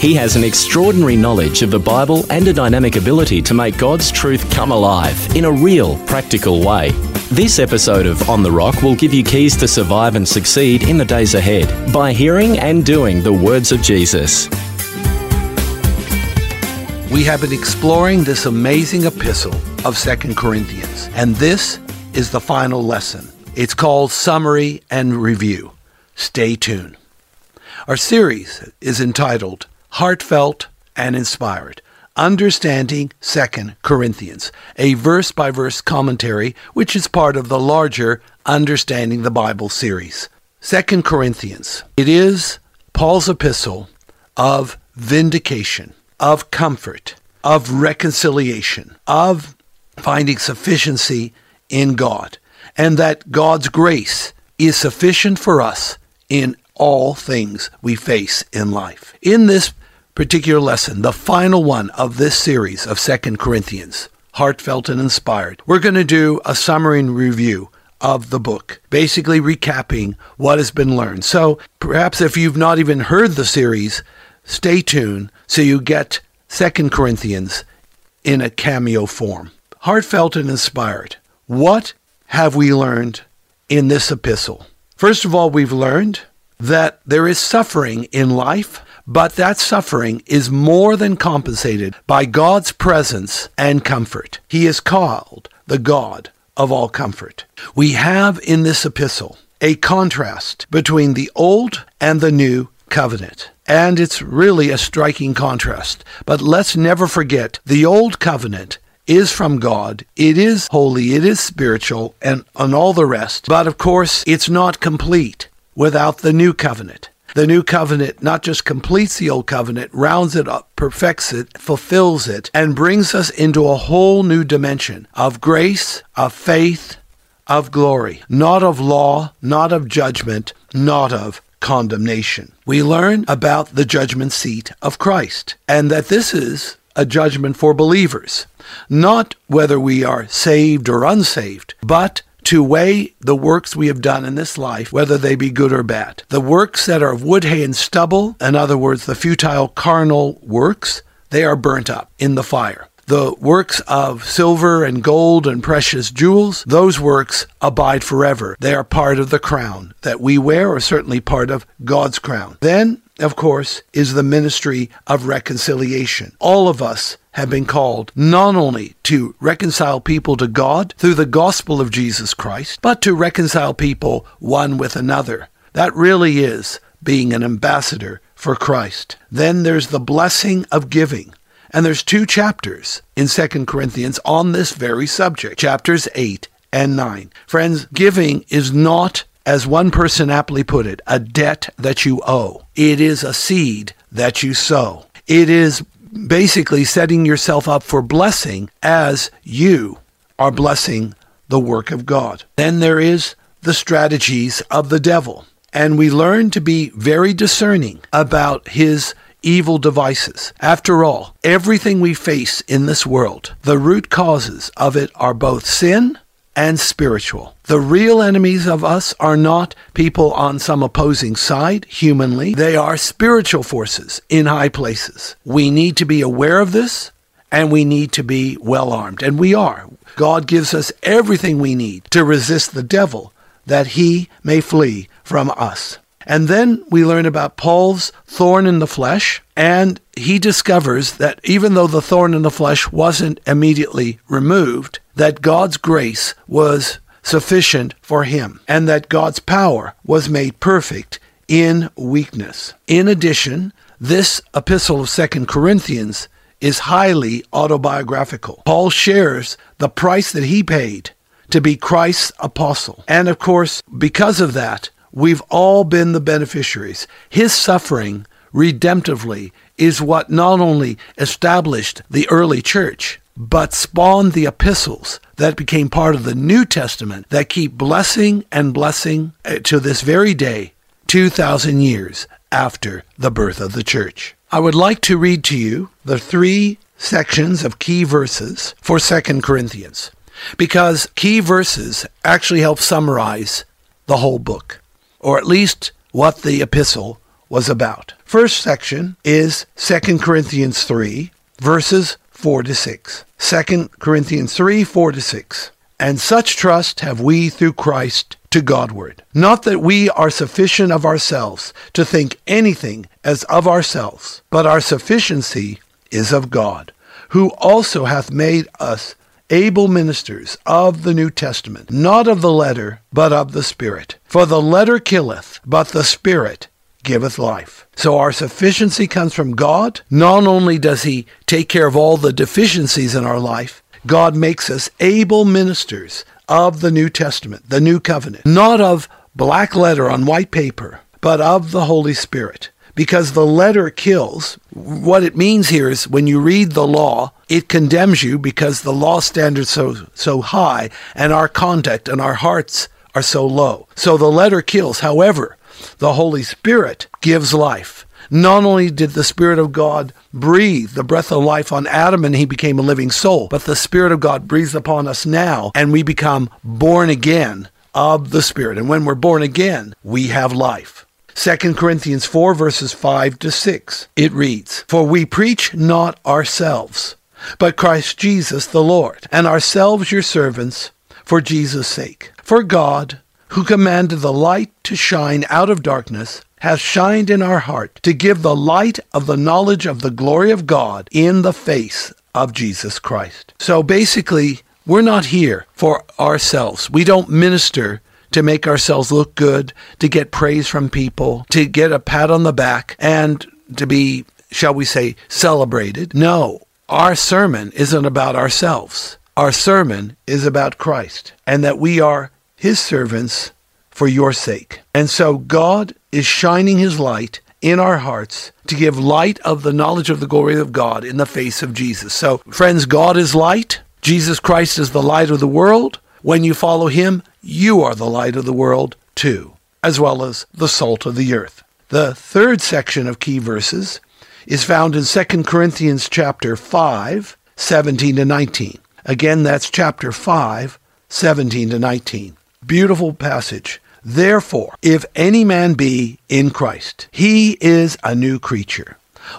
He has an extraordinary knowledge of the Bible and a dynamic ability to make God's truth come alive in a real, practical way. This episode of On the Rock will give you keys to survive and succeed in the days ahead by hearing and doing the words of Jesus. We have been exploring this amazing epistle of Second Corinthians, and this is the final lesson. It's called Summary and Review. Stay tuned. Our series is entitled heartfelt, and inspired. Understanding 2 Corinthians, a verse by verse commentary which is part of the larger Understanding the Bible series. 2 Corinthians, it is Paul's epistle of vindication, of comfort, of reconciliation, of finding sufficiency in God, and that God's grace is sufficient for us in all things we face in life. In this particular lesson, the final one of this series of Second Corinthians, heartfelt and inspired, we're going to do a summary and review of the book, basically recapping what has been learned. So perhaps if you've not even heard the series, stay tuned so you get Second Corinthians in a cameo form. Heartfelt and inspired. What have we learned in this epistle? First of all, we've learned that there is suffering in life but that suffering is more than compensated by God's presence and comfort. He is called the God of all comfort. We have in this epistle a contrast between the old and the new covenant. And it's really a striking contrast. But let's never forget the old covenant is from God. It is holy, it is spiritual, and on all the rest. But of course, it's not complete without the new covenant. The new covenant not just completes the old covenant, rounds it up, perfects it, fulfills it, and brings us into a whole new dimension of grace, of faith, of glory, not of law, not of judgment, not of condemnation. We learn about the judgment seat of Christ, and that this is a judgment for believers, not whether we are saved or unsaved, but to weigh the works we have done in this life, whether they be good or bad. The works that are of wood, hay, and stubble, in other words, the futile carnal works, they are burnt up in the fire. The works of silver and gold and precious jewels, those works abide forever. They are part of the crown that we wear, or certainly part of God's crown. Then, of course, is the ministry of reconciliation. All of us have been called not only to reconcile people to God through the gospel of Jesus Christ, but to reconcile people one with another. That really is being an ambassador for Christ. Then there's the blessing of giving. And there's two chapters in 2 Corinthians on this very subject, chapters 8 and 9. Friends, giving is not, as one person aptly put it, a debt that you owe. It is a seed that you sow. It is basically setting yourself up for blessing as you are blessing the work of God. Then there is the strategies of the devil. And we learn to be very discerning about his evil devices. After all, everything we face in this world, the root causes of it are both sin and spiritual. The real enemies of us are not people on some opposing side, humanly. They are spiritual forces in high places. We need to be aware of this and we need to be well armed. And we are. God gives us everything we need to resist the devil that he may flee from us. And then we learn about Paul's thorn in the flesh, and he discovers that even though the thorn in the flesh wasn't immediately removed, that God's grace was sufficient for him, and that God's power was made perfect in weakness. In addition, this epistle of Second Corinthians is highly autobiographical. Paul shares the price that he paid to be Christ's apostle. And of course, because of that, we've all been the beneficiaries. His suffering redemptively is what not only established the early church, but spawned the epistles that became part of the New Testament that keep blessing and blessing eh, to this very day, 2,000 years after the birth of the church. I would like to read to you the three sections of key verses for 2 Corinthians because key verses actually help summarize the whole book, or at least what the epistle was about. First section is 2 Corinthians 3, verses 4 to 6. 2 Corinthians 3, 4 to 6. And such trust have we through Christ to Godward. Not that we are sufficient of ourselves to think anything as of ourselves, but our sufficiency is of God, who also hath made us able ministers of the New Testament, not of the letter, but of the Spirit. For the letter killeth, but the Spirit giveth life. So our sufficiency comes from God. Not only does He take care of all the deficiencies in our life, God makes us able ministers of the New Testament, the New Covenant, not of black letter on white paper, but of the Holy Spirit because the letter kills. What it means here is when you read the law, it condemns you because the law standards so so high and our conduct and our hearts are so low. So the letter kills. However, the Holy Spirit gives life. Not only did the Spirit of God breathe the breath of life on Adam and he became a living soul, but the Spirit of God breathes upon us now and we become born again of the Spirit. And when we're born again, we have life. 2 Corinthians 4, verses 5 to 6. It reads, For we preach not ourselves, but Christ Jesus the Lord, and ourselves your servants for Jesus' sake. For God, who commanded the light to shine out of darkness, hath shined in our heart to give the light of the knowledge of the glory of God in the face of Jesus Christ. So basically, we're not here for ourselves. We don't minister to make ourselves look good, to get praise from people, to get a pat on the back, and to be, shall we say, celebrated. No, our sermon isn't about ourselves. Our sermon is about Christ and that we are his servants for your sake. And so God is shining his light in our hearts to give light of the knowledge of the glory of God in the face of Jesus. So, friends, God is light. Jesus Christ is the light of the world. When you follow him, you are the light of the world too, as well as the salt of the earth. The third section of key verses is found in 2 Corinthians chapter 5, 17 to 19. Again, that's chapter 5, 17 to 19. Beautiful passage. Therefore, if any man be in Christ, he is a new creature.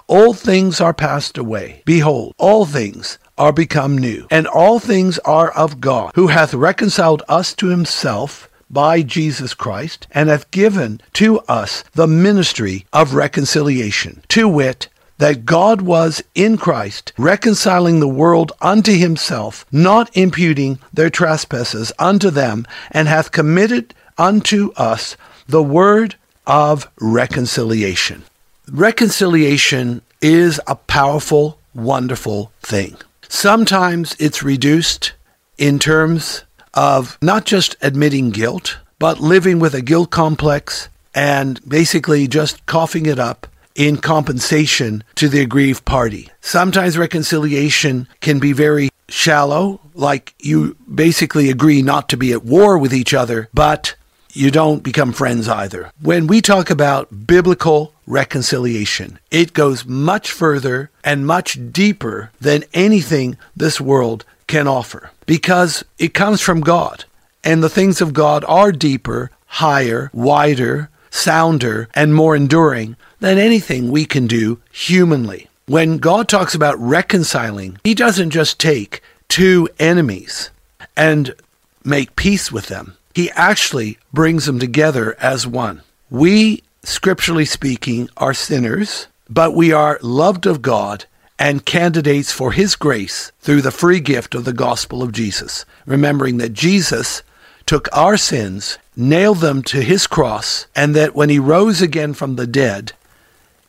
Old things are passed away. Behold, all things are become new, and all things are of God, who hath reconciled us to himself by Jesus Christ, and hath given to us the ministry of reconciliation, to wit, that God was in Christ, reconciling the world unto himself, not imputing their trespasses unto them, and hath committed unto us the word of reconciliation. Reconciliation is a powerful, wonderful thing. Sometimes it's reduced in terms of not just admitting guilt, but living with a guilt complex and basically just coughing it up in compensation to the aggrieved party. Sometimes reconciliation can be very shallow, like you basically agree not to be at war with each other, but you don't become friends either. When we talk about biblical reconciliation, it goes much further and much deeper than anything this world can offer because it comes from God. And the things of God are deeper, higher, wider, sounder, and more enduring than anything we can do humanly. When God talks about reconciling, He doesn't just take two enemies and make peace with them he actually brings them together as one. We, scripturally speaking, are sinners, but we are loved of God and candidates for His grace through the free gift of the gospel of Jesus. Remembering that Jesus took our sins, nailed them to his cross, and that when he rose again from the dead,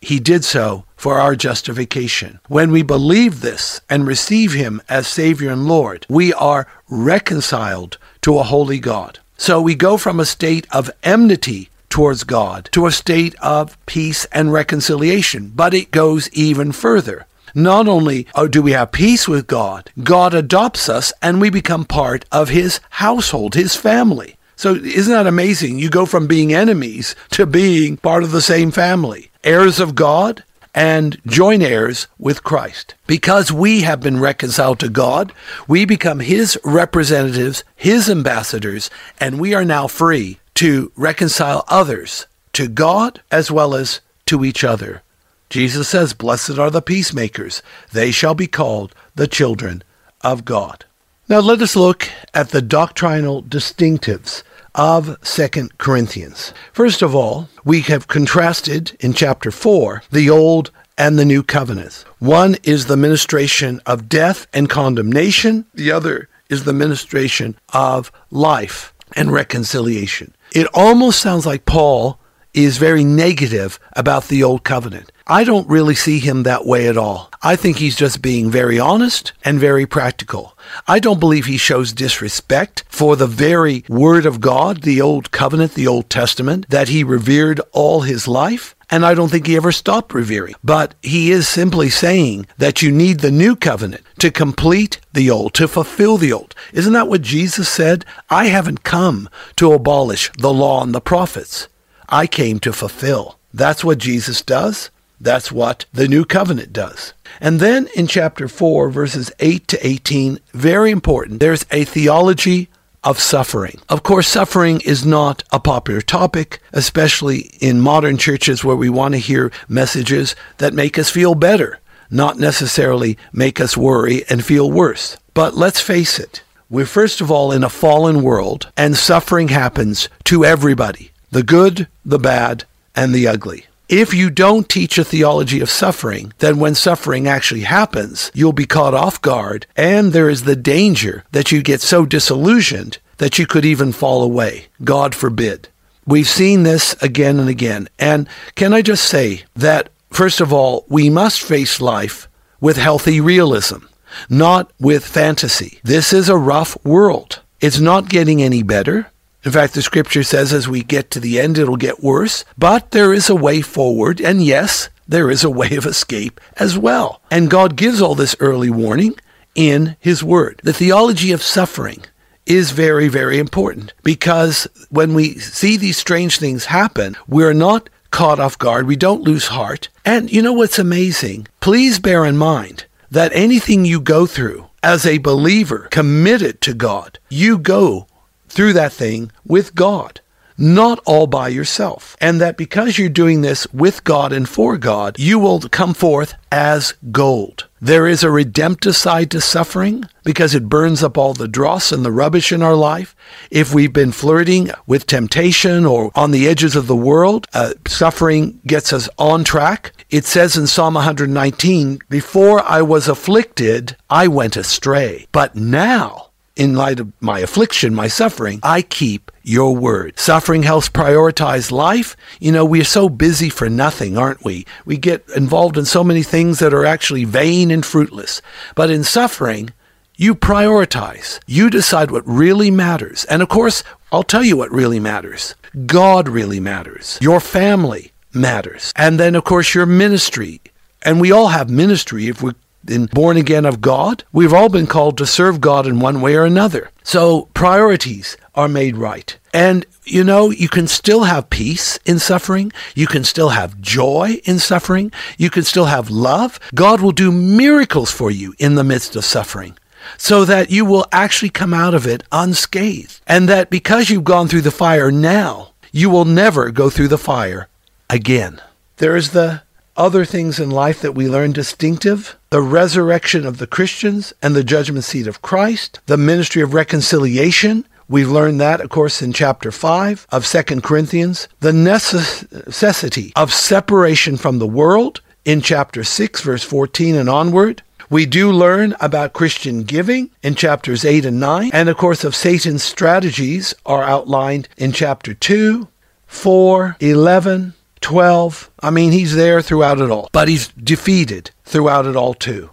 he did so for our justification. When we believe this and receive him as Savior and Lord, we are reconciled to a holy God. So we go from a state of enmity towards God to a state of peace and reconciliation. But it goes even further. Not only uh, do we have peace with God, God adopts us and we become part of his household, his family. So isn't that amazing? You go from being enemies to being part of the same family, heirs of God and joint heirs with Christ. Because we have been reconciled to God, we become his representatives, his ambassadors, and we are now free to reconcile others to God as well as to each other. Jesus says, Blessed are the peacemakers, they shall be called the children of God. Now let us look at the doctrinal distinctives of 2 Corinthians. First of all, we have contrasted in chapter 4 the old and the new covenants. One is the ministration of death and condemnation, the other is the ministration of life and reconciliation. It almost sounds like Paul is very negative about the old covenant. I don't really see him that way at all. I think he's just being very honest and very practical. I don't believe he shows disrespect for the very word of God, the old covenant, the Old Testament, that he revered all his life. And I don't think he ever stopped revering. But he is simply saying that you need the new covenant to complete the old, to fulfill the old. Isn't that what Jesus said? I haven't come to abolish the law and the prophets. I came to fulfill. That's what Jesus does. That's what the new covenant does. And then in chapter 4, verses 8 to 18, very important, there's a theology of suffering. Of course, suffering is not a popular topic, especially in modern churches where we want to hear messages that make us feel better, not necessarily make us worry and feel worse. But let's face it, we're first of all in a fallen world, and suffering happens to everybody the good, the bad, and the ugly. If you don't teach a theology of suffering, then when suffering actually happens, you'll be caught off guard, and there is the danger that you get so disillusioned that you could even fall away. God forbid. We've seen this again and again. And can I just say that, first of all, we must face life with healthy realism, not with fantasy. This is a rough world. It's not getting any better. In fact, the scripture says as we get to the end, it'll get worse, but there is a way forward, and yes, there is a way of escape as well. And God gives all this early warning in His Word. The theology of suffering is very, very important because when we see these strange things happen, we're not caught off guard. We don't lose heart. And you know what's amazing? Please bear in mind that anything you go through as a believer committed to God, you go through that thing with God, not all by yourself. And that because you're doing this with God and for God, you will come forth as gold. There is a redemptive side to suffering because it burns up all the dross and the rubbish in our life. If we've been flirting with temptation or on the edges of the world, uh, suffering gets us on track. It says in Psalm 119, Before I was afflicted, I went astray. But now, in light of my affliction, my suffering, I keep your word. Suffering helps prioritize life. You know, we're so busy for nothing, aren't we? We get involved in so many things that are actually vain and fruitless. But in suffering, you prioritize. You decide what really matters. And of course, I'll tell you what really matters. God really matters. Your family matters. And then, of course, your ministry. And we all have ministry if we're in born again of God, we've all been called to serve God in one way or another. So priorities are made right. And you know, you can still have peace in suffering. You can still have joy in suffering. You can still have love. God will do miracles for you in the midst of suffering so that you will actually come out of it unscathed. And that because you've gone through the fire now, you will never go through the fire again. There is the other things in life that we learn distinctive the resurrection of the Christians and the judgment seat of Christ, the ministry of reconciliation. We've learned that, of course, in chapter 5 of 2 Corinthians. The necessity of separation from the world in chapter 6, verse 14 and onward. We do learn about Christian giving in chapters 8 and 9, and of course, of Satan's strategies are outlined in chapter 2, 4, 11, 12. I mean, he's there throughout it all, but he's defeated throughout it all too.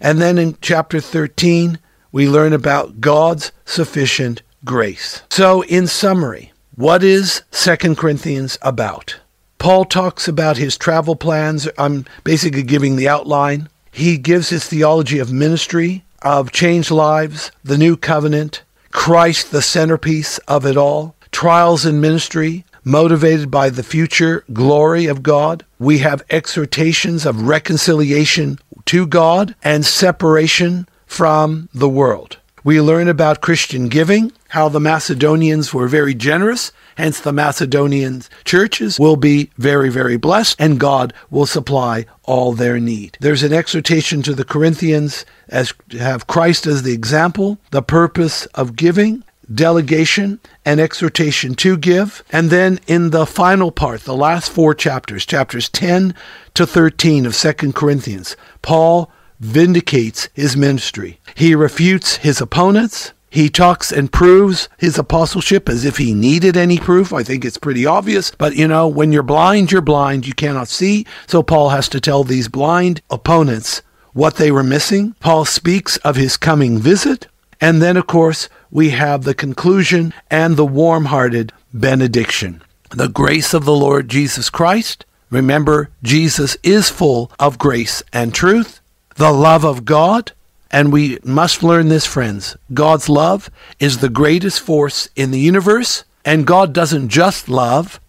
And then in chapter 13, we learn about God's sufficient grace. So, in summary, what is 2 Corinthians about? Paul talks about his travel plans. I'm basically giving the outline. He gives his theology of ministry, of changed lives, the new covenant, Christ the centerpiece of it all, trials in ministry, motivated by the future glory of God. We have exhortations of reconciliation to God and separation from the world. We learn about Christian giving, how the Macedonians were very generous, hence the Macedonian churches will be very, very blessed, and God will supply all their need. There's an exhortation to the Corinthians as to have Christ as the example, the purpose of giving, delegation and exhortation to give. And then in the final part, the last four chapters, chapters 10 to 13 of 2 Corinthians, Paul vindicates his ministry. He refutes his opponents. He talks and proves his apostleship as if he needed any proof. I think it's pretty obvious. But you know, when you're blind, you're blind. You cannot see. So Paul has to tell these blind opponents what they were missing. Paul speaks of his coming visit. And then, of course, we have the conclusion and the warm hearted benediction. The grace of the Lord Jesus Christ. Remember, Jesus is full of grace and truth. The love of God. And we must learn this, friends. God's love is the greatest force in the universe. And God doesn't just love,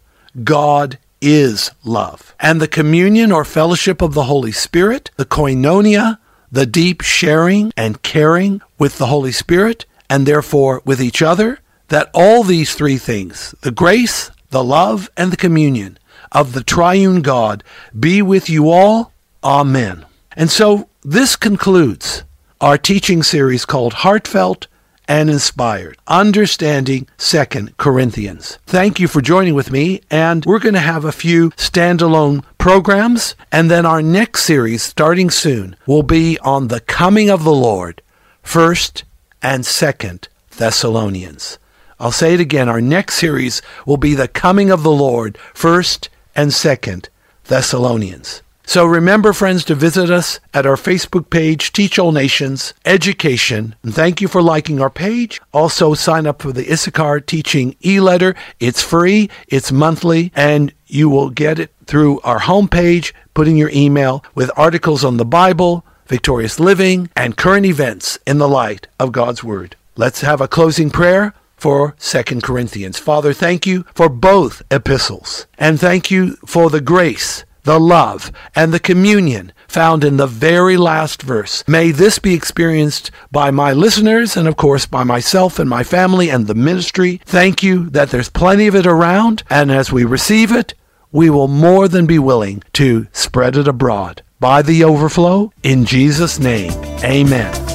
God is love. And the communion or fellowship of the Holy Spirit, the koinonia, the deep sharing and caring with the Holy Spirit, and therefore with each other, that all these three things, the grace, the love, and the communion of the triune God, be with you all. Amen. And so this concludes our teaching series called Heartfelt and Inspired, Understanding Second Corinthians. Thank you for joining with me, and we're going to have a few standalone programs, and then our next series, starting soon, will be on the coming of the Lord, First and Second Thessalonians. I'll say it again. Our next series will be the coming of the Lord, First and Second Thessalonians. So remember, friends, to visit us at our Facebook page, Teach All Nations Education. And thank you for liking our page. Also, sign up for the Issachar Teaching e letter. It's free, it's monthly, and you will get it through our homepage, put in your email with articles on the Bible, victorious living, and current events in the light of God's Word. Let's have a closing prayer for 2 Corinthians. Father, thank you for both epistles, and thank you for the grace the love, and the communion found in the very last verse. May this be experienced by my listeners and, of course, by myself and my family and the ministry. Thank you that there's plenty of it around, and as we receive it, we will more than be willing to spread it abroad. By the overflow, in Jesus' name, amen.